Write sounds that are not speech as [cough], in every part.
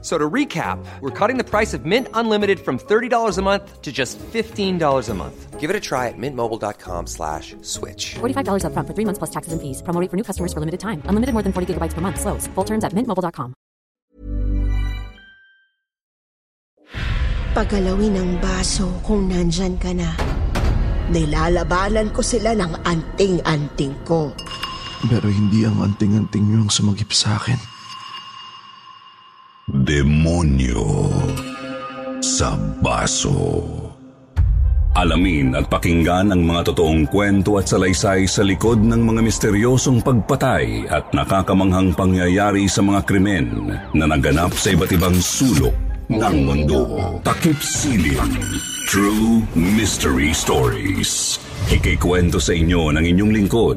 So to recap, we're cutting the price of Mint Unlimited from $30 a month to just $15 a month. Give it a try at mintmobile.com slash switch. $45 upfront for three months plus taxes and fees. Promo rate for new customers for limited time. Unlimited more than 40 gigabytes per month. Slows. Full terms at mintmobile.com. Pagalawin ang baso kung nandyan ka na. Nilalabanan ko sila ng anting-anting ko. Pero hindi ang anting-anting niyo ang sumagip sa akin. Demonyo sa baso. Alamin at pakinggan ang mga totoong kwento at salaysay sa likod ng mga misteryosong pagpatay at nakakamanghang pangyayari sa mga krimen na naganap sa iba't ibang sulok ng mundo. Takip Silim. True Mystery Stories. Ikikwento sa inyo ng inyong lingkod,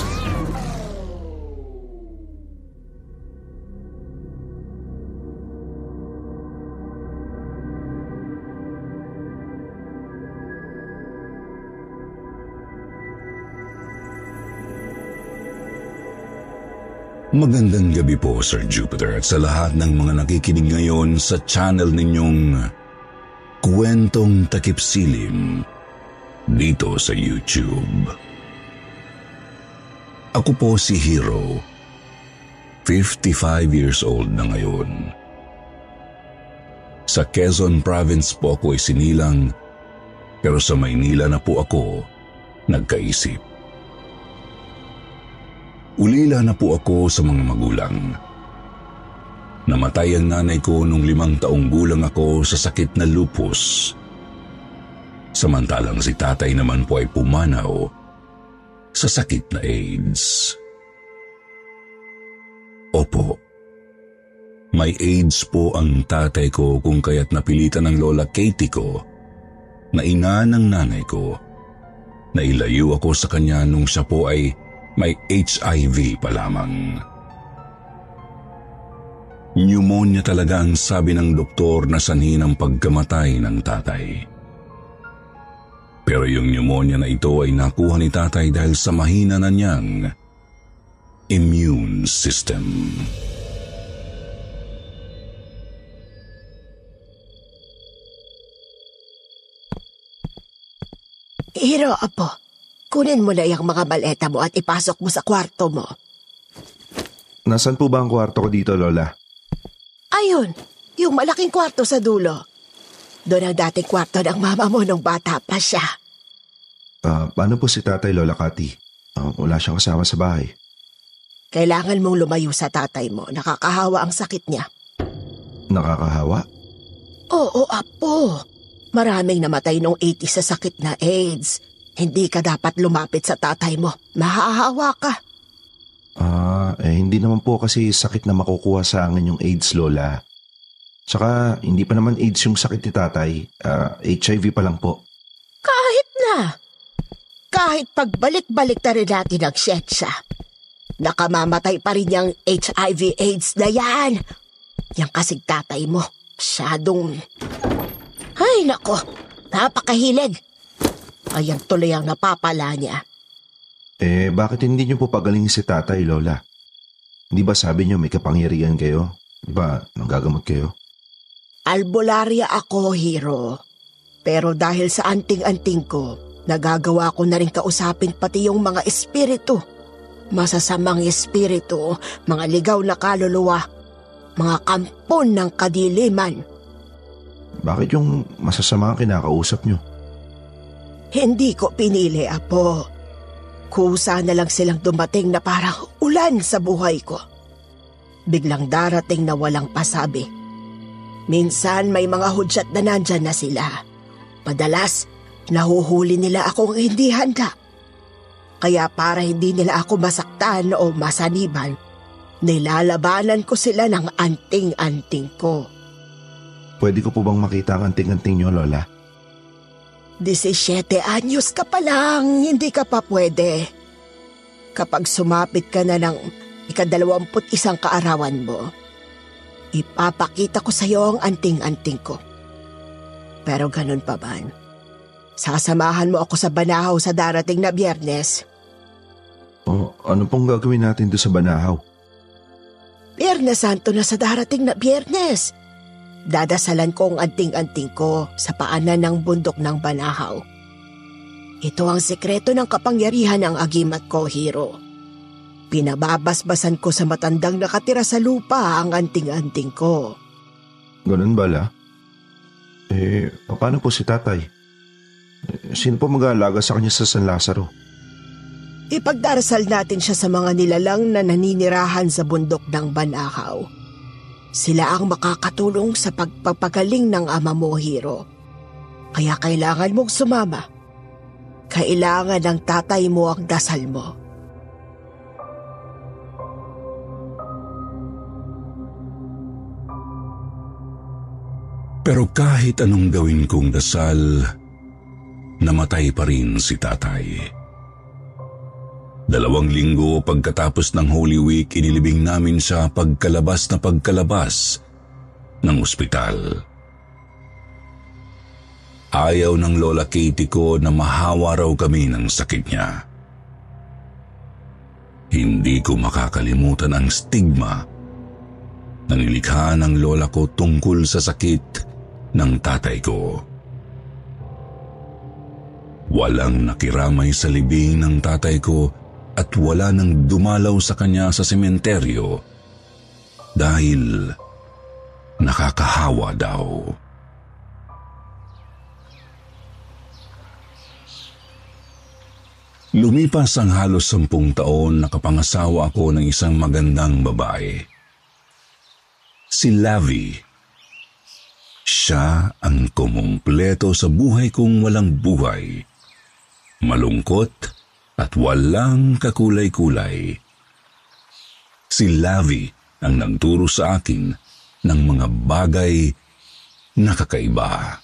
Magandang gabi po, Sir Jupiter, at sa lahat ng mga nakikinig ngayon sa channel ninyong Kwentong Takip Silim dito sa YouTube. Ako po si Hero, 55 years old na ngayon. Sa Quezon Province po ako ay sinilang, pero sa Maynila na po ako nagkaisip. Ulila na po ako sa mga magulang. Namatay ang nanay ko nung limang taong gulang ako sa sakit na lupus. Samantalang si tatay naman po ay pumanaw sa sakit na AIDS. Opo, may AIDS po ang tatay ko kung kaya't napilitan ng lola Katie ko na ina ng nanay ko na ilayo ako sa kanya nung siya po ay may HIV pa lamang. Pneumonia talaga ang sabi ng doktor na sanhi ng pagkamatay ng tatay. Pero yung pneumonia na ito ay nakuha ni tatay dahil sa mahina na niyang immune system. Hiro, apo. Kunin mo na yung mga maleta mo at ipasok mo sa kwarto mo. Nasaan po ba ang kwarto ko dito, Lola? Ayun, yung malaking kwarto sa dulo. Doon ang dating kwarto ng mama mo nung bata pa siya. Ah, paano po si tatay, Lola Cathy? Ah, wala siyang kasama sa bahay. Kailangan mong lumayo sa tatay mo. Nakakahawa ang sakit niya. Nakakahawa? Oo, apo. Maraming namatay nung 80 sa sakit na AIDS. Hindi ka dapat lumapit sa tatay mo. Mahahawa ka. Ah, eh hindi naman po kasi sakit na makukuha sa akin yung AIDS, Lola. Tsaka, hindi pa naman AIDS yung sakit ni tatay. Ah, HIV pa lang po. Kahit na. Kahit pagbalik-balik na rin natin ang siyensya. Nakamamatay pa rin yung HIV AIDS na yan. Yang kasing tatay mo. Masyadong... Ay, nako. Napakahilig. Ayan tuloy ang napapala niya. Eh, bakit hindi niyo po pagalingin si tatay, Lola? Di ba sabi niyo may kapangyarihan kayo? Di ba nanggagamot kayo? Albularya ako, hero. Pero dahil sa anting-anting ko, nagagawa ko na rin kausapin pati yung mga espiritu. Masasamang espiritu, mga ligaw na kaluluwa, mga kampon ng kadiliman. Bakit yung masasama ang kinakausap niyo? Hindi ko pinili, Apo. Kusa na lang silang dumating na parang ulan sa buhay ko. Biglang darating na walang pasabi. Minsan may mga hudyat na nandyan na sila. Madalas, Nahuhuli nila akong hindi handa. Kaya para hindi nila ako masaktan o masaniban, nilalabanan ko sila ng anting-anting ko. Pwede ko po bang makita ang anting-anting niyo, Lola? 17 anyos ka pa lang, hindi ka pa pwede. Kapag sumapit ka na ng ikadalawamput isang kaarawan mo, ipapakita ko sa iyo ang anting-anting ko. Pero ganun pa man, sasamahan mo ako sa banahaw sa darating na biyernes. O ano pong gagawin natin doon sa Banahaw? Biyernes Santo na sa darating na biyernes. Dadasalan ko ang anting-anting ko sa paanan ng bundok ng Banahaw. Ito ang sekreto ng kapangyarihan ng agimat ko, Hiro. Pinababasbasan ko sa matandang nakatira sa lupa ang anting-anting ko. Ganun ba, La? Eh, paano po si tatay? Eh, Sino po mag-aalaga sa kanya sa San Lazaro? Ipagdarasal natin siya sa mga nilalang na naninirahan sa bundok ng Banahaw. Sila ang makakatulong sa pagpapagaling ng ama mo, Hiro. Kaya kailangan mong sumama. Kailangan ng tatay mo ang dasal mo. Pero kahit anong gawin kong dasal, namatay pa rin si tatay. Dalawang linggo pagkatapos ng Holy Week, inilibing namin siya pagkalabas na pagkalabas ng ospital. Ayaw ng Lola Katie ko na mahawa raw kami ng sakit niya. Hindi ko makakalimutan ang stigma na nilikha ng lola ko tungkol sa sakit ng tatay ko. Walang nakiramay sa libing ng tatay ko at wala nang dumalaw sa kanya sa sementeryo dahil nakakahawa daw. Lumipas ang halos sampung taon nakapangasawa ako ng isang magandang babae. Si Lavi. Siya ang kumumpleto sa buhay kong walang buhay. Malungkot at walang kakulay-kulay. Si Lavi ang nagturo sa akin ng mga bagay na kakaiba.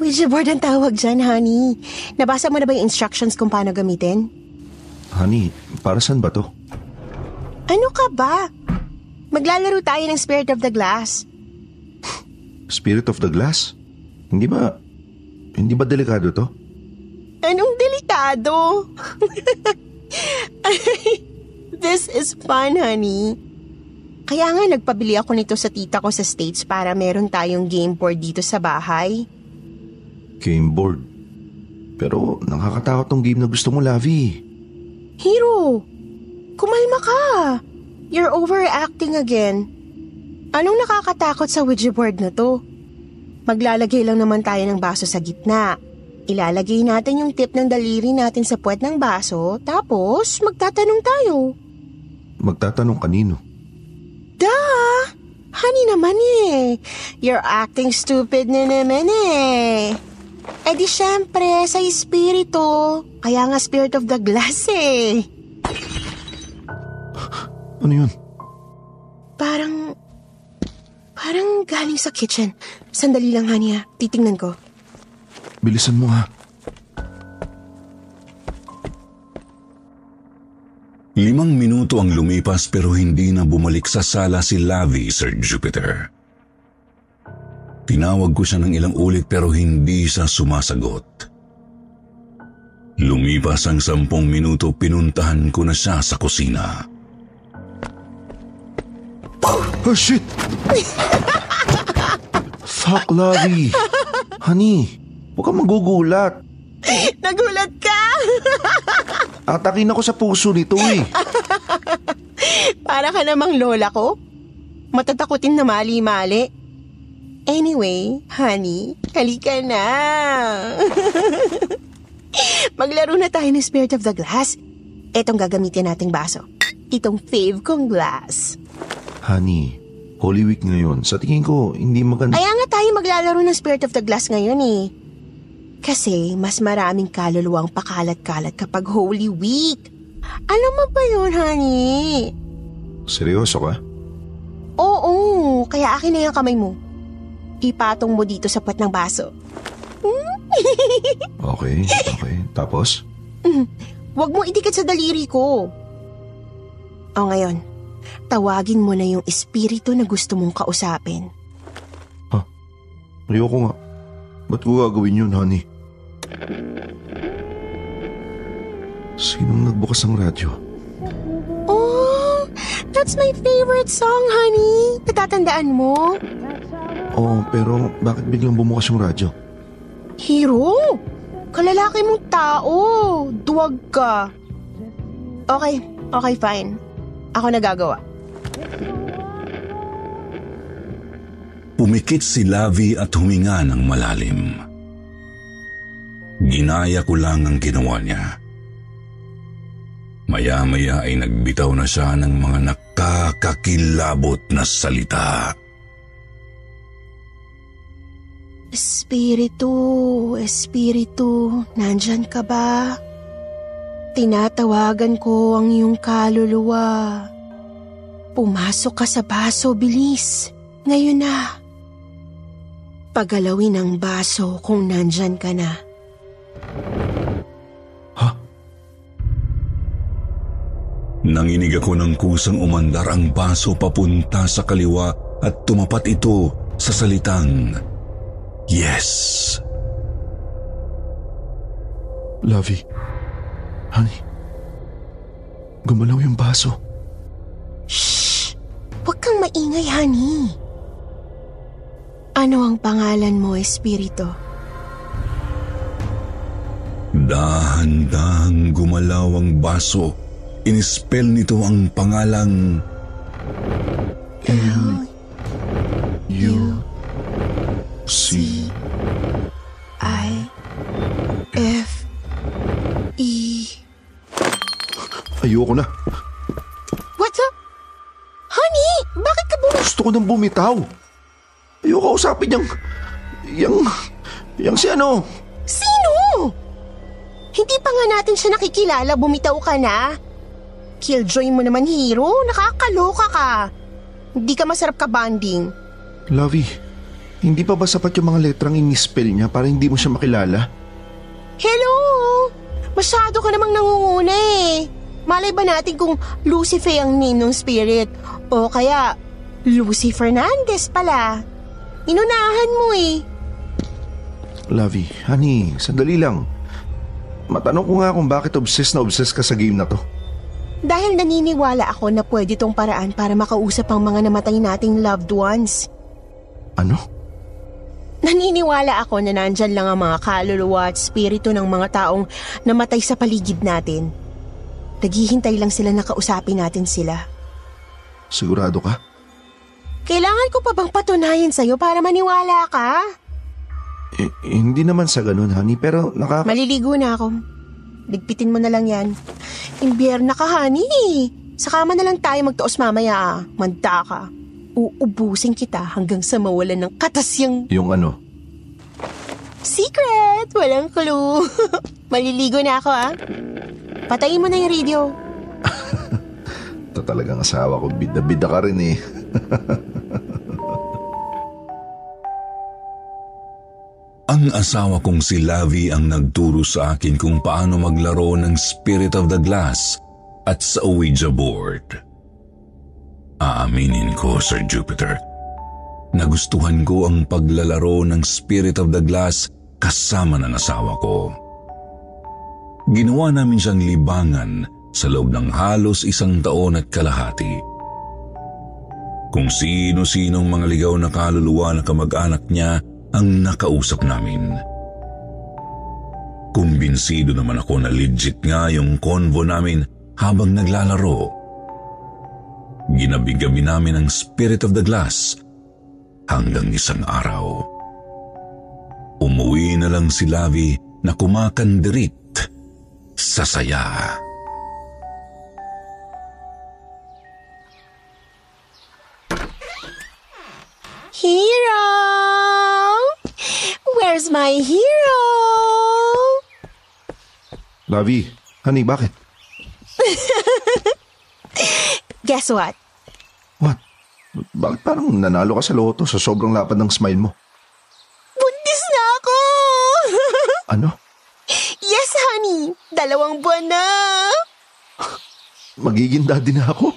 Ouija board ang tawag dyan, honey. Nabasa mo na ba yung instructions kung paano gamitin? Honey, para saan ba to? Ano ka ba? Maglalaro tayo ng Spirit of the Glass. Spirit of the Glass? Hindi ba, hindi ba delikado to? Anong delikado? [laughs] This is fun, honey. Kaya nga nagpabili ako nito sa tita ko sa States para meron tayong game board dito sa bahay. Game board. Pero nakakatakot tong game na gusto mo, Lavi. Hero, kumalma ka. You're overacting again. Anong nakakatakot sa Ouija board na to? Maglalagay lang naman tayo ng baso sa gitna. Ilalagay natin yung tip ng daliri natin sa puwet ng baso, tapos magtatanong tayo. Magtatanong kanino? Duh! Honey naman eh. You're acting stupid na naman eh. Eh di syempre, sa espiritu. Kaya nga spirit of the glass eh. Ano yun? Parang... Parang galing sa kitchen. Sandali lang, honey ha. Titingnan ko. Bilisan mo ha. Limang minuto ang lumipas pero hindi na bumalik sa sala si Lavi, Sir Jupiter. Tinawag ko siya ng ilang ulit pero hindi siya sumasagot. Lumipas ang sampung minuto, pinuntahan ko na siya sa kusina. Oh, shit! Fuck, Lavi. Honey, huwag kang magugulat. Nagulat ka! [laughs] Atakin ako sa puso nito eh. Para ka namang lola ko. Matatakutin na mali-mali. Anyway, honey, halika na. [laughs] Maglaro na tayo ng Spirit of the Glass. Itong gagamitin nating baso. Itong fave kong glass. Honey, Holy Week ngayon. Sa tingin ko, hindi maganda. Kaya nga tayo maglalaro ng Spirit of the Glass ngayon eh. Kasi mas maraming kaluluwang pakalat-kalat kapag Holy Week. Alam mo ba yun, honey? Seryoso ka? Oo, kaya akin na yung kamay mo. Ipatong mo dito sa puwet ng baso. [laughs] Okay, okay. Tapos? Huwag mo idikit sa daliri ko. O ngayon, tawagin mo na yung espiritu na gusto mong kausapin. Ayoko nga. Ba't ko gagawin yun, honey? Sinong nagbukas ng radyo? Oh, that's my favorite song, honey. Natatandaan mo? Oo, pero bakit biglang bumukas yung radyo? Hero, kalalaki mong tao. Duwag ka. Okay, okay, fine. Ako nagagawa. Pumikit si Lavi at huminga ng malalim. Ginaya ko lang ang ginawa niya. Maya-maya ay nagbitaw na siya ng mga nakakakilabot na salita. Espiritu, Espiritu, nandyan ka ba? Tinatawagan ko ang iyong kaluluwa. Pumasok ka sa baso, bilis. Ngayon na. Pagalawin ang baso kung nandyan ka na. Nanginig ako ng kusang umandar ang baso papunta sa kaliwa at tumapat ito sa salitang Yes. Lovey. Honey. Gumalaw yung baso. Shh! Huwag kang maingay, honey. Ano ang pangalan mo, Espiritu? Dahan-dahang gumalaw ang baso. Inispell nito ang pangalang U. Ayoko na. What's up? Honey, bakit ka bum... Gusto ko nang bumitaw. Ayoko usapin yung... Yung... Yung si ano. Sino? Hindi pa nga natin siya nakikilala, bumitaw ka na. Killjoy mo naman, hero. Nakakaloka ka. Hindi ka masarap ka banding. Lovey, hindi pa ba sapat yung mga letrang inispell niya para hindi mo siya makilala? Hello! Masyado ka namang nangunguna eh. Malay ba natin kung Lucifer ang name ng spirit? O kaya, Lucy Fernandez pala. Inunahan mo eh. Lovey, honey, sandali lang. Matanong ko nga kung bakit obsessed na obsessed ka sa game na to. Dahil naniniwala ako na pwede tong paraan para makausap ang mga namatay nating loved ones. Ano? Naniniwala ako na nandyan lang ang mga kaluluwa at spirito ng mga taong namatay sa paligid natin. Naghihintay lang sila na kausapin natin sila. Sigurado ka? Kailangan ko pa bang patunayan sa'yo para maniwala ka? Eh, hindi naman sa ganun, honey, pero nakaka... Maliligo na ako. Ligpitin mo na lang yan. Imbierna ka, honey. Sa kama na lang tayo magtuos mamaya. ah. Manda ka. Uubusin kita hanggang sa mawalan ng katasyang Yung ano? secret. Walang clue. [laughs] Maliligo na ako, ah. Patayin mo na yung radio. [laughs] Ito talagang asawa ko. Bida-bida ka rin eh. [laughs] Ang asawa kong si Lavi ang nagturo sa akin kung paano maglaro ng Spirit of the Glass at sa Ouija board. Aaminin ko, Sir Jupiter, nagustuhan ko ang paglalaro ng Spirit of the Glass kasama ng asawa ko. Ginawa namin siyang libangan sa loob ng halos isang taon at kalahati. Kung sino-sinong mga ligaw na kaluluwa na kamag-anak niya ang nakausap namin. Kumbinsido naman ako na legit nga yung convo namin habang naglalaro. Ginabi-gabi namin ang Spirit of the Glass hanggang isang araw. Umuwi na lang si Lavi na kumakandirit sa saya. Hero! Where's my hero? Lavi, honey, bakit? [laughs] Guess what? What? Bakit parang nanalo ka sa loto sa sobrang lapad ng smile mo? Buntis na ako! [laughs] ano? Honey! Dalawang buwan na! Magiging daddy na ako?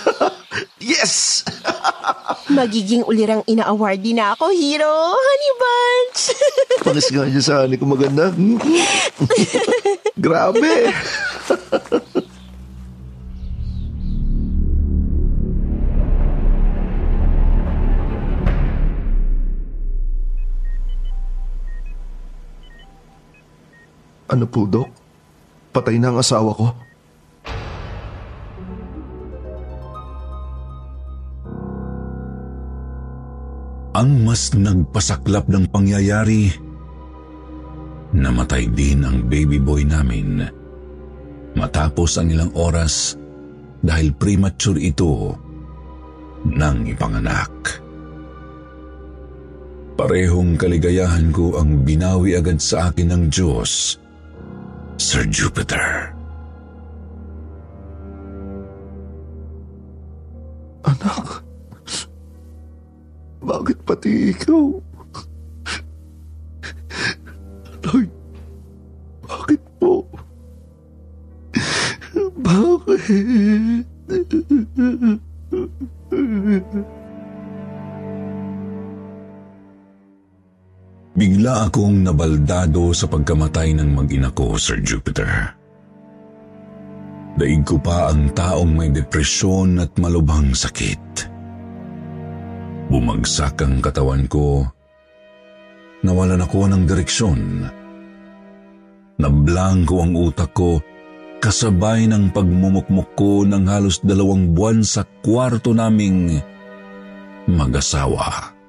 [laughs] yes! [laughs] Magiging ulirang ina-award din na ako, hero! Honey Bunch! [laughs] Panis nga niya sa honey ko maganda. Grabe! Ano po, Dok? Patay na ang asawa ko. Ang mas nagpasaklap ng pangyayari, namatay din ang baby boy namin matapos ang ilang oras dahil premature ito nang ipanganak. Parehong kaligayahan ko ang binawi agad sa akin ng Diyos, Sir Jupiter. Anak, bakit pati ikaw? Lord, bakit po? Bakit? Bigla akong nabaldado sa pagkamatay ng mag-ina ko, Sir Jupiter. Daig ko pa ang taong may depresyon at malubhang sakit. Bumagsak ang katawan ko. Nawalan ako ng direksyon. Nablangko ang utak ko kasabay ng pagmumukmuk ko ng halos dalawang buwan sa kwarto naming mag-asawa.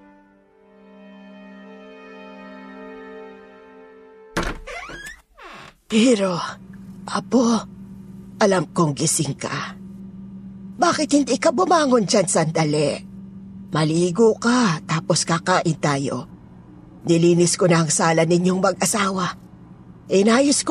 Pero, Apo, alam kong gising ka. Bakit hindi ka bumangon dyan sandali? Maligo ka, tapos kakain tayo. Nilinis ko na ang sala ninyong mag-asawa. Inayos ko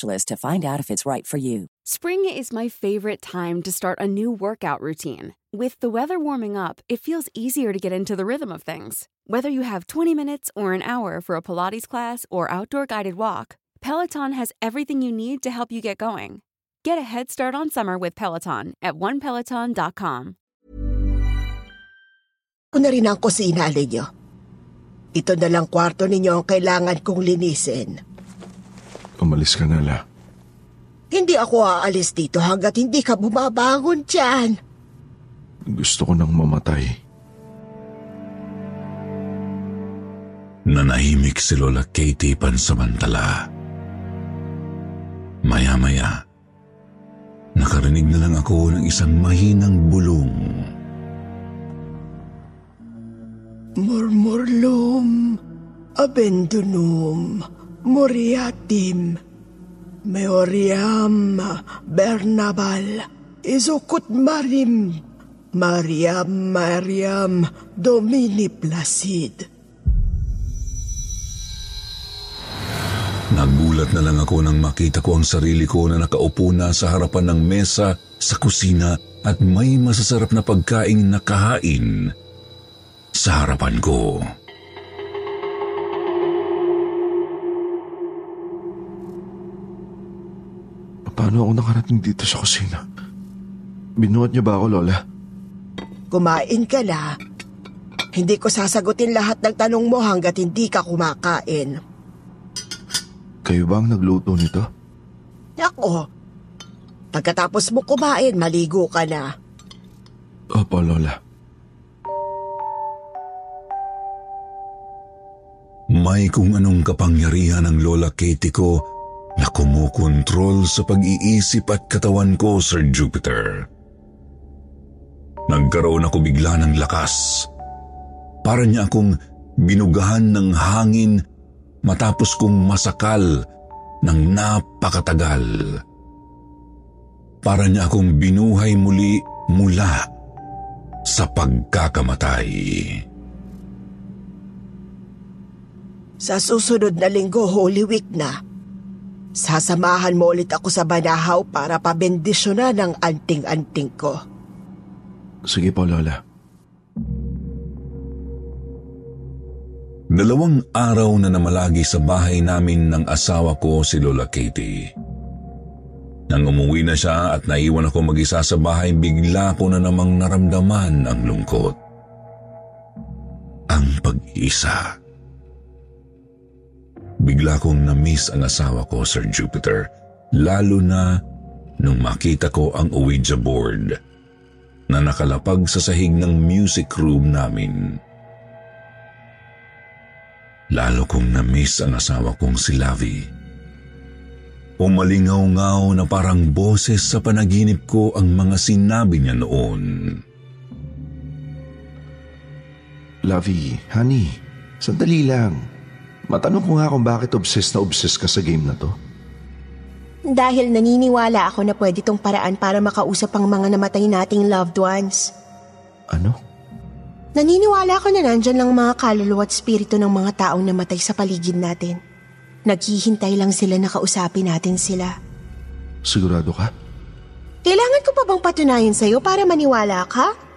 to find out if it's right for you. Spring is my favorite time to start a new workout routine. With the weather warming up, it feels easier to get into the rhythm of things. Whether you have 20 minutes or an hour for a Pilates class or outdoor guided walk, Peloton has everything you need to help you get going. Get a head start on summer with Peloton at onepeloton.com. ko na rin ang kusina ninyo. Ito na lang kwarto ninyo ang kailangan kong linisin. Umalis ka na, La. Hindi ako aalis dito hanggat hindi ka bumabangon dyan. Gusto ko nang mamatay. Nanahimik si Lola Katie pansamantala. Maya-maya, nakarinig na lang ako ng isang mahinang bulong. Murmurlum, abendunum, muriatim, meoriam, bernabal, isukut marim, Mariam, Mariam, Domini Placid. Nagulat na lang ako nang makita ko ang sarili ko na nakaupo na sa harapan ng mesa sa kusina at may masasarap na pagkaing nakahain sa harapan ko. Paano ako nakarating dito sa kusina? Binuhat niyo ba ako, Lola? Kumain ka na. Hindi ko sasagutin lahat ng tanong mo hanggat hindi ka kumakain. Kayo ba ang nagluto nito? Ako, pagkatapos mo kumain, maligo ka na. Opo, Lola. May kung anong kapangyarihan ng Lola Katie ko na kumukontrol sa pag-iisip at katawan ko, Sir Jupiter. Nagkaroon ako bigla ng lakas. Para niya akong binugahan ng hangin matapos kong masakal ng napakatagal. Para niya akong binuhay muli mula sa pagkakamatay. Sa susunod na linggo, Holy Week na. Sasamahan mo ulit ako sa banahaw para pabendisyonan ng anting-anting ko. Sige po, Lola. Dalawang araw na namalagi sa bahay namin ng asawa ko si Lola Katie. Nang umuwi na siya at naiwan ako mag-isa sa bahay, bigla ko na namang naramdaman ang lungkot. Ang pag-iisa. Bigla kong na-miss ang asawa ko, Sir Jupiter, lalo na nung makita ko ang Ouija board na nakalapag sa sahig ng music room namin. Lalo kong na-miss ang asawa kong si Lavi. Umalingaw-ngaw na parang boses sa panaginip ko ang mga sinabi niya noon. Lavi, honey, sandali lang. Matanong ko nga kung bakit obsessed na obsessed ka sa game na to. Dahil naniniwala ako na pwede tong paraan para makausap ang mga namatay nating loved ones. Ano? Naniniwala ako na nandyan lang mga kaluluwa at spirito ng mga taong namatay sa paligid natin. Naghihintay lang sila na kausapin natin sila. Sigurado ka? Kailangan ko pa bang patunayan sa'yo para maniwala ka?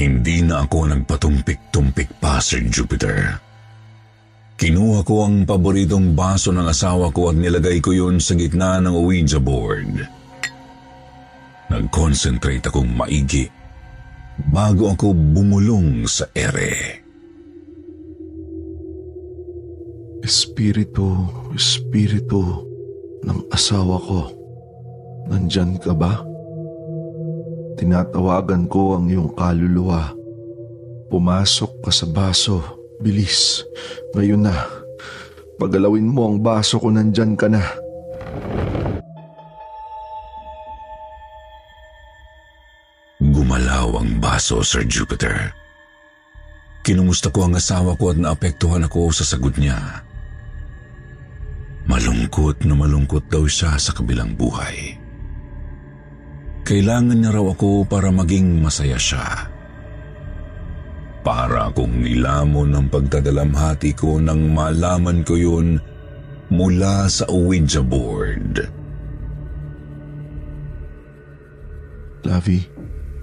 Hindi na ako nagpatumpik-tumpik pa, Sir Jupiter. Kinuha ko ang paboritong baso ng asawa ko at nilagay ko yun sa gitna ng Ouija board. Nag-concentrate akong maigi bago ako bumulong sa ere. Espiritu, espiritu ng asawa ko, nandyan ka ba? Tinatawagan ko ang iyong kaluluwa. Pumasok ka sa baso. Bilis. Ngayon na. Pagalawin mo ang baso ko nandyan ka na. Gumalaw ang baso, Sir Jupiter. Kinumusta ko ang asawa ko at naapektuhan ako sa sagot niya. Malungkot na malungkot daw siya sa kabilang buhay. Kailangan niya raw ako para maging masaya siya. Para akong nilamon ng pagdadalamhati ko nang malaman ko yun mula sa Ouija board. Lavi,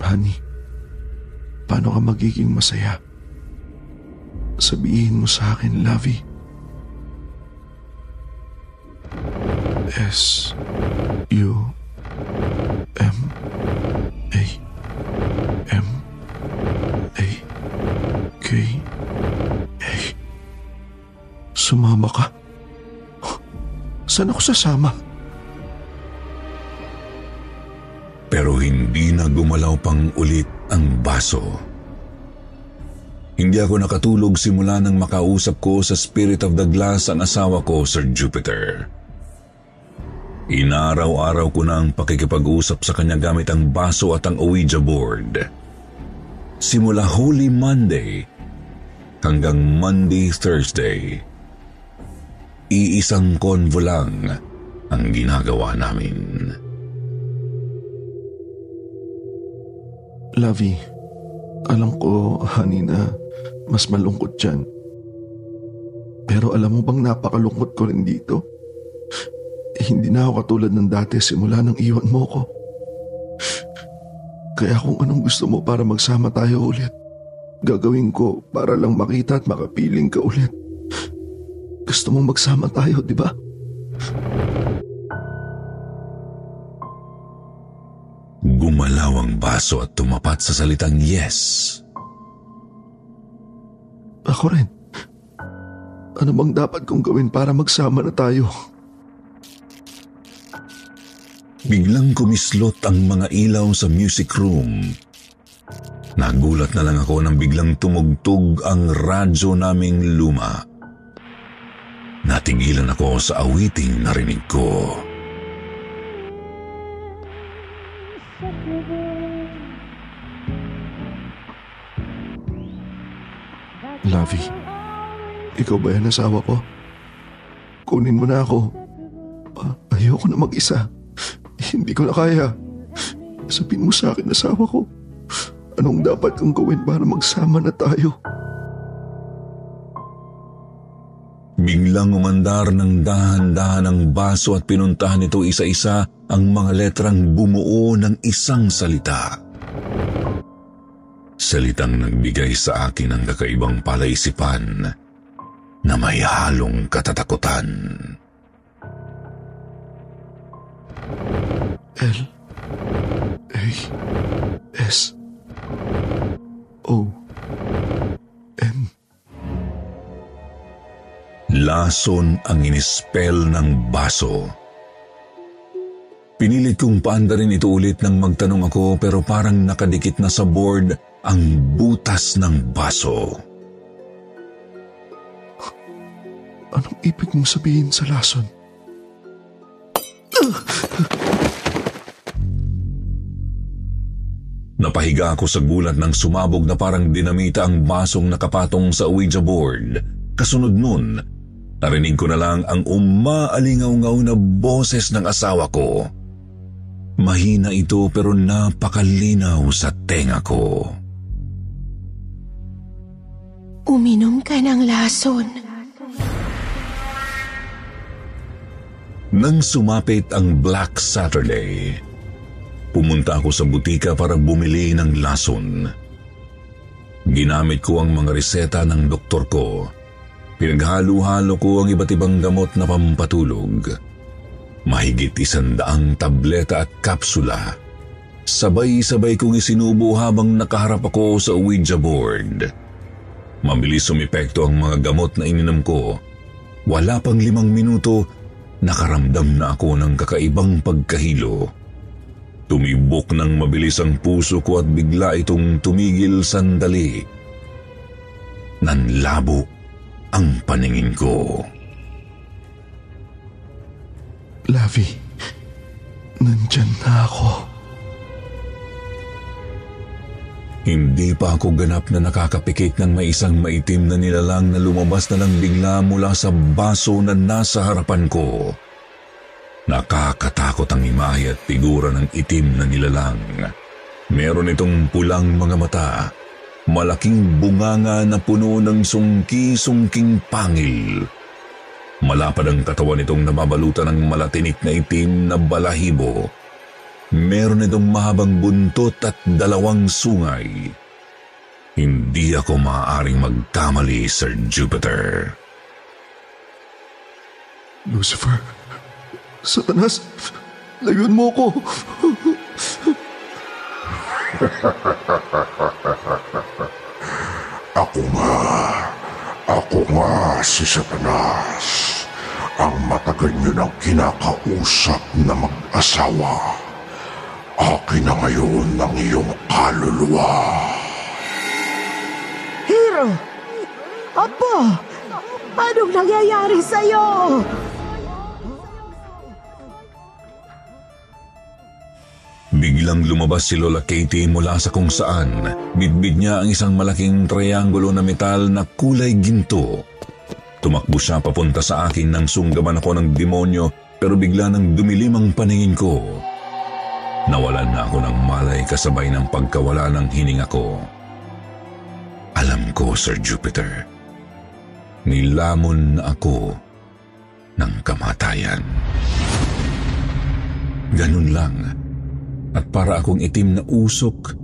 honey, paano ka magiging masaya? Sabihin mo sa akin, Lavi. S U M K A Sumama ka? Saan ako sasama? Pero hindi na gumalaw pang ulit ang baso. Hindi ako nakatulog simula nang makausap ko sa Spirit of the Glass ang asawa ko, Sir Jupiter. Inaraw-araw ko na ang pakikipag-usap sa kanya gamit ang baso at ang Ouija board. Simula Holy Monday hanggang Monday, Thursday. Iisang konvo lang ang ginagawa namin. Lavi, alam ko, honey, mas malungkot dyan. Pero alam mo bang napakalungkot ko rin dito? Hindi na ako katulad ng dati simula nang iwan mo ko. Kaya kung anong gusto mo para magsama tayo ulit, gagawin ko para lang makita at makapiling ka ulit. Gusto mong magsama tayo, di ba? Gumalaw ang baso at tumapat sa salitang yes. Ako rin. Ano bang dapat kong gawin para magsama na tayo? Biglang kumislot ang mga ilaw sa music room. Nagulat na lang ako nang biglang tumugtog ang radyo naming luma. Natigilan ako sa awiting narinig ko. Lavi, ikaw ba yan asawa ko? Kunin mo na ako. Ayoko na mag-isa. Hindi ko na kaya. Sabihin mo sa akin, asawa ko. Anong dapat kong gawin para magsama na tayo? Biglang umandar ng dahan-dahan ang baso at pinuntahan nito isa-isa ang mga letrang bumuo ng isang salita. Salitang nagbigay sa akin ng kakaibang palaisipan na may halong katatakutan. L A S O N Lason ang inispell ng baso. Pinilit kong paandarin ito ulit nang magtanong ako pero parang nakadikit na sa board ang butas ng baso. Anong ibig mong sabihin sa lason? Napahiga ako sa gulat ng sumabog na parang dinamita ang basong nakapatong sa Ouija board. Kasunod nun, narinig ko na lang ang umaalingaw-ngaw na boses ng asawa ko. Mahina ito pero napakalinaw sa tenga ko. Uminom ka ng lason. Nang sumapit ang Black Saturday, pumunta ako sa butika para bumili ng lason. Ginamit ko ang mga reseta ng doktor ko. Pinaghalo-halo ko ang iba't ibang gamot na pampatulog. Mahigit isandaang tableta at kapsula. Sabay-sabay kong isinubo habang nakaharap ako sa Ouija board. Mabilis sumipekto ang mga gamot na ininom ko. Wala pang limang minuto, nakaramdam na ako ng kakaibang pagkahilo. Tumibok ng mabilis ang puso ko at bigla itong tumigil sandali. Nanlabo ang paningin ko. Lavi, nandyan na ako. Hindi pa ako ganap na nakakapikit ng may isang maitim na nilalang na lumabas na lang bigla mula sa baso na nasa harapan ko. Nakakatakot ang imahe at figura ng itim na nilalang. Meron itong pulang mga mata, malaking bunganga na puno ng sungki-sungking pangil. Malapad ang katawan nitong nababalutan ng malatinik na itim na balahibo. Meron itong mahabang buntot at dalawang sungay. Hindi ako maaaring magkamali, Sir Jupiter. Lucifer, Satanas, layuan mo ko. Ako nga, ako nga si Satanas, ang matagal niyo nang kinakausap na mag-asawa. Akin na ngayon ang iyong kaluluwa. Hero! Apo! Anong nangyayari sa'yo? Biglang lumabas si Lola Katie mula sa kung saan. Bitbit niya ang isang malaking triangulo na metal na kulay ginto. Tumakbo siya papunta sa akin nang sunggaman ako ng demonyo pero bigla nang dumilim ang paningin ko. Nawalan na ako ng malay kasabay ng pagkawala ng hininga ko. Alam ko, Sir Jupiter, nilamon ako ng kamatayan. Ganun lang at para akong itim na usok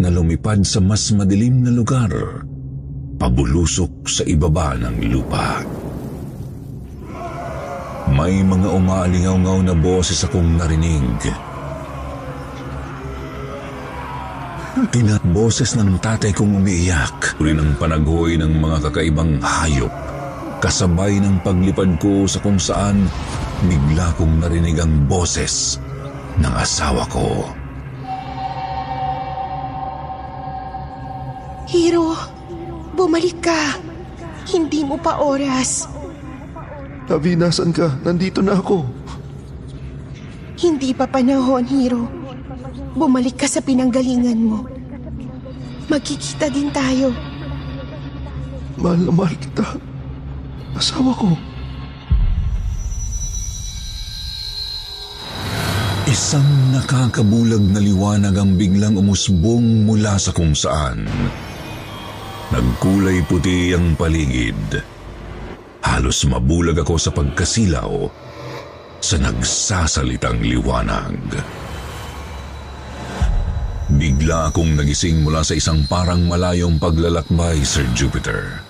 na lumipad sa mas madilim na lugar, pabulusok sa ibaba ng lupa. May mga umaalingaw-ngaw na boses akong narinig. Tina boses ng tatay kong umiiyak. Uli ng panagoy ng mga kakaibang hayop. Kasabay ng paglipad ko sa kung saan bigla kong narinig ang boses ng asawa ko. Hiro, bumalik ka. Hindi mo pa oras. Avi, nasan ka? Nandito na ako. Hindi pa panahon, Hiro. Bumalik ka sa pinanggalingan mo. Magkikita din tayo. Mahal na mahal kita. Asawa ko. Isang nakakabulag na liwanag ang biglang umusbong mula sa kung saan. Nagkulay puti ang paligid. Halos mabulag ako sa pagkasilaw sa nagsasalitang liwanag. Bigla akong nagising mula sa isang parang malayong paglalakbay, Sir Jupiter.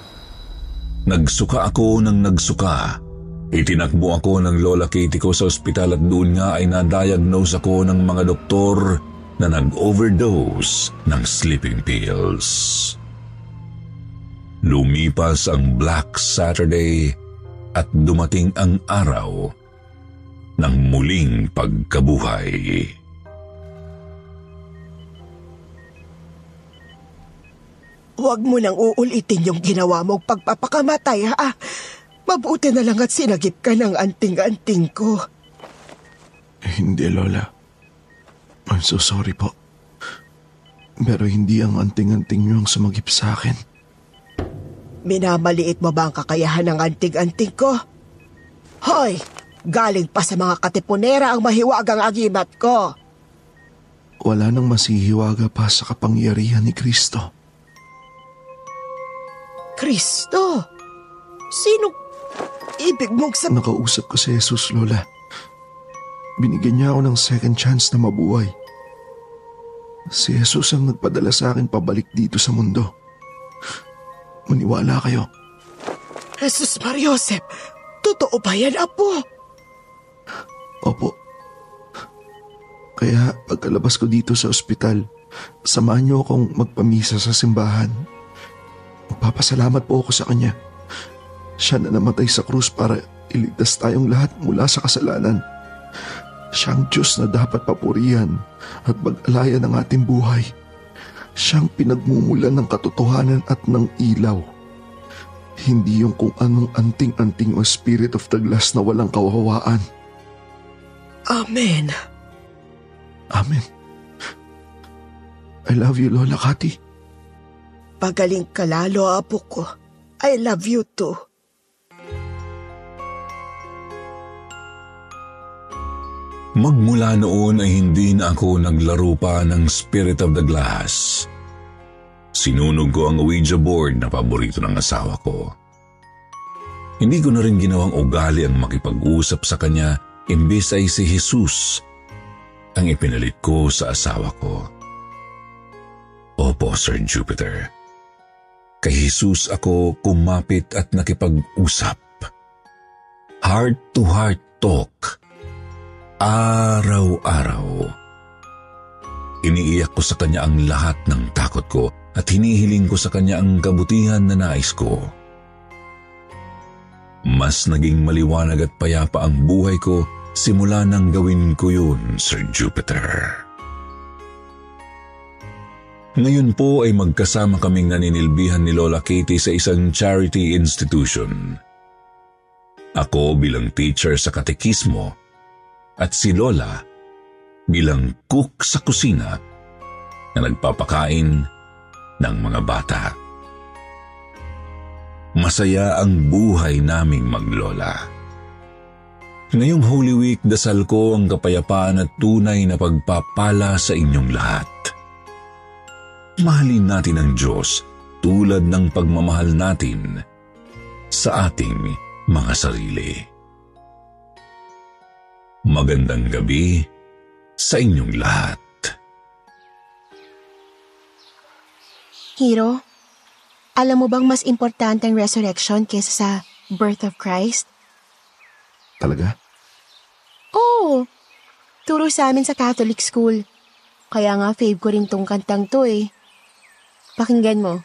Nagsuka ako ng nagsuka. Itinakbo ako ng Lola Katie ko sa ospital at doon nga ay na-diagnose ako ng mga doktor na nag-overdose ng sleeping pills. Lumipas ang Black Saturday at dumating ang araw ng muling pagkabuhay. Huwag mo nang uulitin yung ginawa mong pagpapakamatay, ha? Mabuti na lang at sinagip ka ng anting-anting ko. Eh, hindi, Lola. I'm so sorry po. Pero hindi ang anting-anting niyo ang sumagip sa akin. Minamaliit mo ba ang kakayahan ng anting-anting ko? Hoy! Galing pa sa mga katipunera ang mahiwagang agimat ko. Wala nang masihiwaga pa sa kapangyarihan ni Kristo. Kristo? Sino ibig mong sa... Nakausap ko si Jesus, Lola. Binigyan niya ako ng second chance na mabuhay. Si Jesus ang nagpadala sa akin pabalik dito sa mundo. Maniwala kayo. Jesus Mariosep, totoo ba yan, Apo? Opo. Kaya pagkalabas ko dito sa ospital, samahan niyo akong magpamisa sa simbahan. Magpapasalamat po ako sa kanya. Siya na namatay sa krus para iligtas tayong lahat mula sa kasalanan. Siyang Diyos na dapat papurihan at mag-alaya ng ating buhay. Siyang pinagmumulan ng katotohanan at ng ilaw. Hindi yung kung anong anting-anting o spirit of the glass na walang kawawaan. Amen. Amen. I love you, Lola Kati. Pagaling ka lalo, Apo ko. I love you too. Magmula noon ay hindi na ako naglaro pa ng Spirit of the Glass. Sinunog ko ang Ouija board na paborito ng asawa ko. Hindi ko na rin ginawang ugali ang makipag-usap sa kanya imbes ay si Jesus ang ipinalit ko sa asawa ko. Opo, Sir Jupiter. Kay Jesus ako kumapit at nakipag-usap. Heart-to-heart talk Araw-araw. Iniiyak ko sa kanya ang lahat ng takot ko at hinihiling ko sa kanya ang kabutihan na nais ko. Mas naging maliwanag at payapa ang buhay ko simula nang gawin ko yun, Sir Jupiter. Ngayon po ay magkasama kaming naninilbihan ni Lola Katie sa isang charity institution. Ako bilang teacher sa katekismo at si Lola bilang cook sa kusina na nagpapakain ng mga bata. Masaya ang buhay naming maglola. Ngayong Holy Week, dasal ko ang kapayapaan at tunay na pagpapala sa inyong lahat. Mahalin natin ang Diyos tulad ng pagmamahal natin sa ating mga sarili. Magandang gabi sa inyong lahat. Hero, alam mo bang mas importante ang resurrection kaysa sa birth of Christ? Talaga? Oo. Turo sa amin sa Catholic school. Kaya nga fave ko rin tong kantang to eh. Pakinggan mo.